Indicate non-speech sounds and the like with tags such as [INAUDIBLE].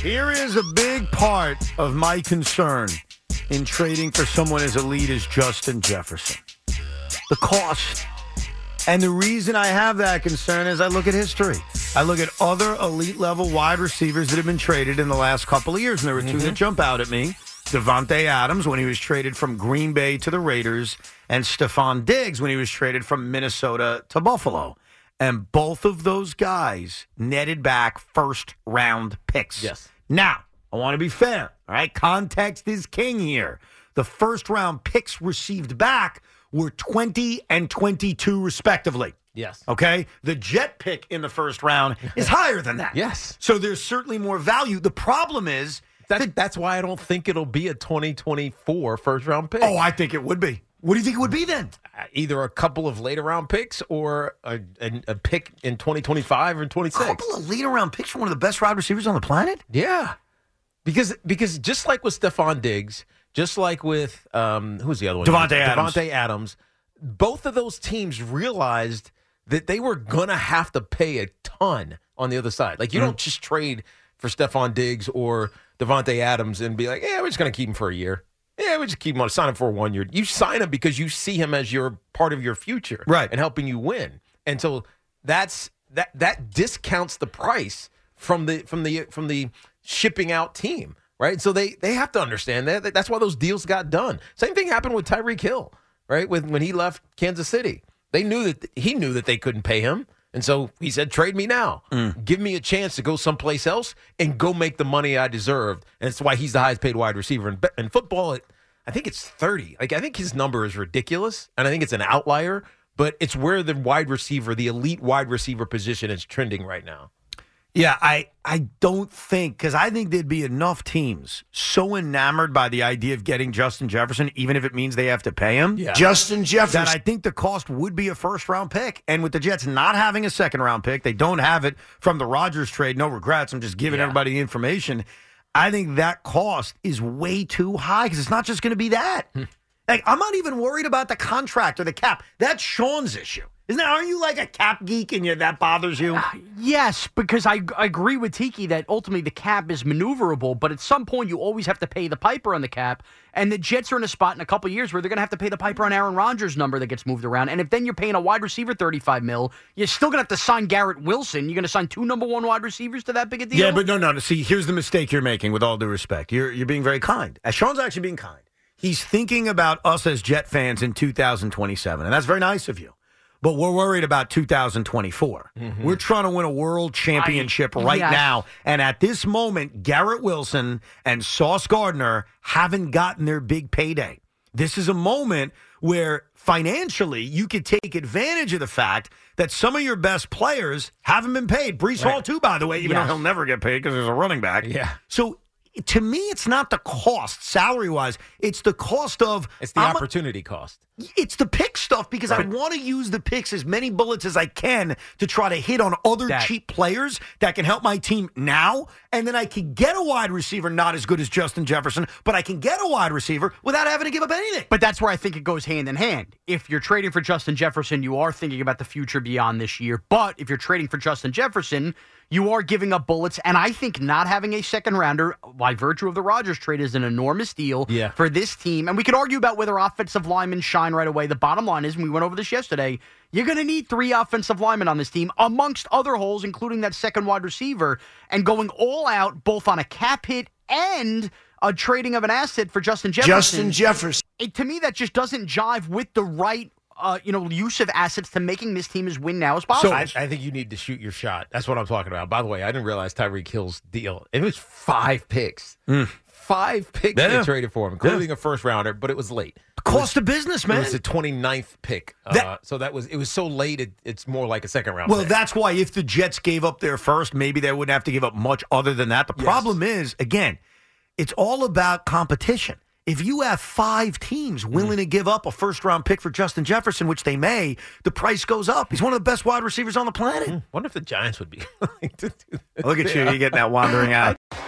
Here is a big part of my concern in trading for someone as elite as Justin Jefferson the cost. And the reason I have that concern is I look at history. I look at other elite level wide receivers that have been traded in the last couple of years. And there were 2 that mm-hmm. jump out at me. Davante Adams when he was traded from Green Bay to the Raiders, and Stefon Diggs when he was traded from Minnesota to Buffalo. And both of those guys netted back first round picks. Yes. Now, I want to be fair. All right. Context is king here. The first round picks received back were 20 and 22, respectively. Yes. Okay. The jet pick in the first round is [LAUGHS] higher than that. Yes. So there's certainly more value. The problem is, That, that's why I don't think it'll be a 2024 first round pick. oh, I think it would be. What do you think it would be then? Uh, Either a couple of later round picks or a, a, a pick in 2025 or 26. A couple of later round picks for one of the best wide receivers on the planet? Yeah. Because because just like with Stefon Diggs, just like with um who's the other one? Davante Adams. Davante Adams, both of those teams realized that they were gonna have to pay a ton on the other side. Like you don't just trade for Stefon Diggs or Davante Adams and be like, yeah, we're just gonna keep him for a year. Yeah, we just keep him on sign him for one year. You sign him because you see him as your part of your future, Right. and helping you win. And so that's that that discounts the price from the from the from the shipping out team, right? So they they have to understand that. That's why those deals got done. Same thing happened with Tyreek Hill, right? With when he left Kansas City, they knew that he knew that they couldn't pay him. And so he said, "Trade me now. Mm. Give me a chance to go someplace else and go make the money I deserved." And that's why he's the highest paid wide receiver in, in football. It, I think it's thirty. Like I think his number is ridiculous, and I think it's an outlier. But it's where the wide receiver, the elite wide receiver position, is trending right now. Yeah, I I don't think because I think there'd be enough teams so enamored by the idea of getting Justin Jefferson, even if it means they have to pay him. Yeah. Justin Jefferson. That I think the cost would be a first round pick. And with the Jets not having a second round pick, they don't have it from the Rodgers trade. No regrets. I'm just giving Yeah. everybody the information. I think that cost is way too high because it's not just going to be that. Hmm. like, I'm not even worried about the contract or the cap. That's Sean's issue. Isn't that, aren't you like a cap geek and you, that bothers you? Yes, because I, I agree with Tiki that ultimately the cap is maneuverable, but at some point you always have to pay the piper on the cap. And the Jets are in a spot in a couple years where they're going to have to pay the piper on Aaron Rodgers' number that gets moved around. And if then you're paying a wide receiver 35 mil, you're still going to have to sign Garrett Wilson. You're going to sign two number one wide receivers to that big a deal? Yeah, but no, no, no. See, here's the mistake you're making. With all due respect, you're you're being very kind. Uh, Sean's actually being kind. He's thinking about us as Jet fans in 2027, and that's very nice of you. But we're worried about 2024. Mm-hmm. We're trying to win a world championship right yes. now, and at this moment, Garrett Wilson and Sauce Gardner haven't gotten their big payday. This is a moment where financially you could take advantage of the fact that some of your best players haven't been paid. Breece Hall, too, by the way, even Yes. though he'll never get paid because there's a running back. Yeah. So to me, it's not the cost salary wise. It's the cost of It's the I'm a- opportunity cost. it's the pick stuff because I want to use the picks as many bullets as I can to try to hit on other That- cheap players that can help my team now. And then I can get a wide receiver not as good as Justin Jefferson, but I can get a wide receiver without having to give up anything. But that's where I think it goes hand in hand. If you're trading for Justin Jefferson, you are thinking about the future beyond this year. But if you're trading for Justin Jefferson, you are giving up bullets. And I think not having a second rounder by virtue of the Rodgers trade is an enormous deal Yeah. for this team. And we could argue about whether offensive linemen shine right away. The bottom line is, and we went over this yesterday, You're going to need three offensive linemen on this team, amongst other holes, including that second wide receiver, and going all out both on a cap hit and a trading of an asset for Justin Jefferson. Justin Jefferson. It, to me, that just doesn't jive with the right, uh, you know, use of assets to making this team as win now as So possible. I, I think you need to shoot your shot. That's what I'm talking about. By the way, I didn't realize Tyreek Hill's deal. It was five picks. Five [LAUGHS] picks Yeah. they traded for him, including a first rounder, but it was late. Cost of business, man. It was the 29th pick. That- uh, so that was it was so late it, it's more like a second round. Well, pick. that's why if the Jets gave up their first, maybe they wouldn't have to give up much other than that. The problem is, again, it's all about competition. If you have five teams willing to give up a first round pick for Justin Jefferson, which they may, the price goes up. He's one of the best wide receivers on the planet. wonder if the Giants would be [LAUGHS] willing to do that. Look at you, you're getting that wandering eye. [LAUGHS]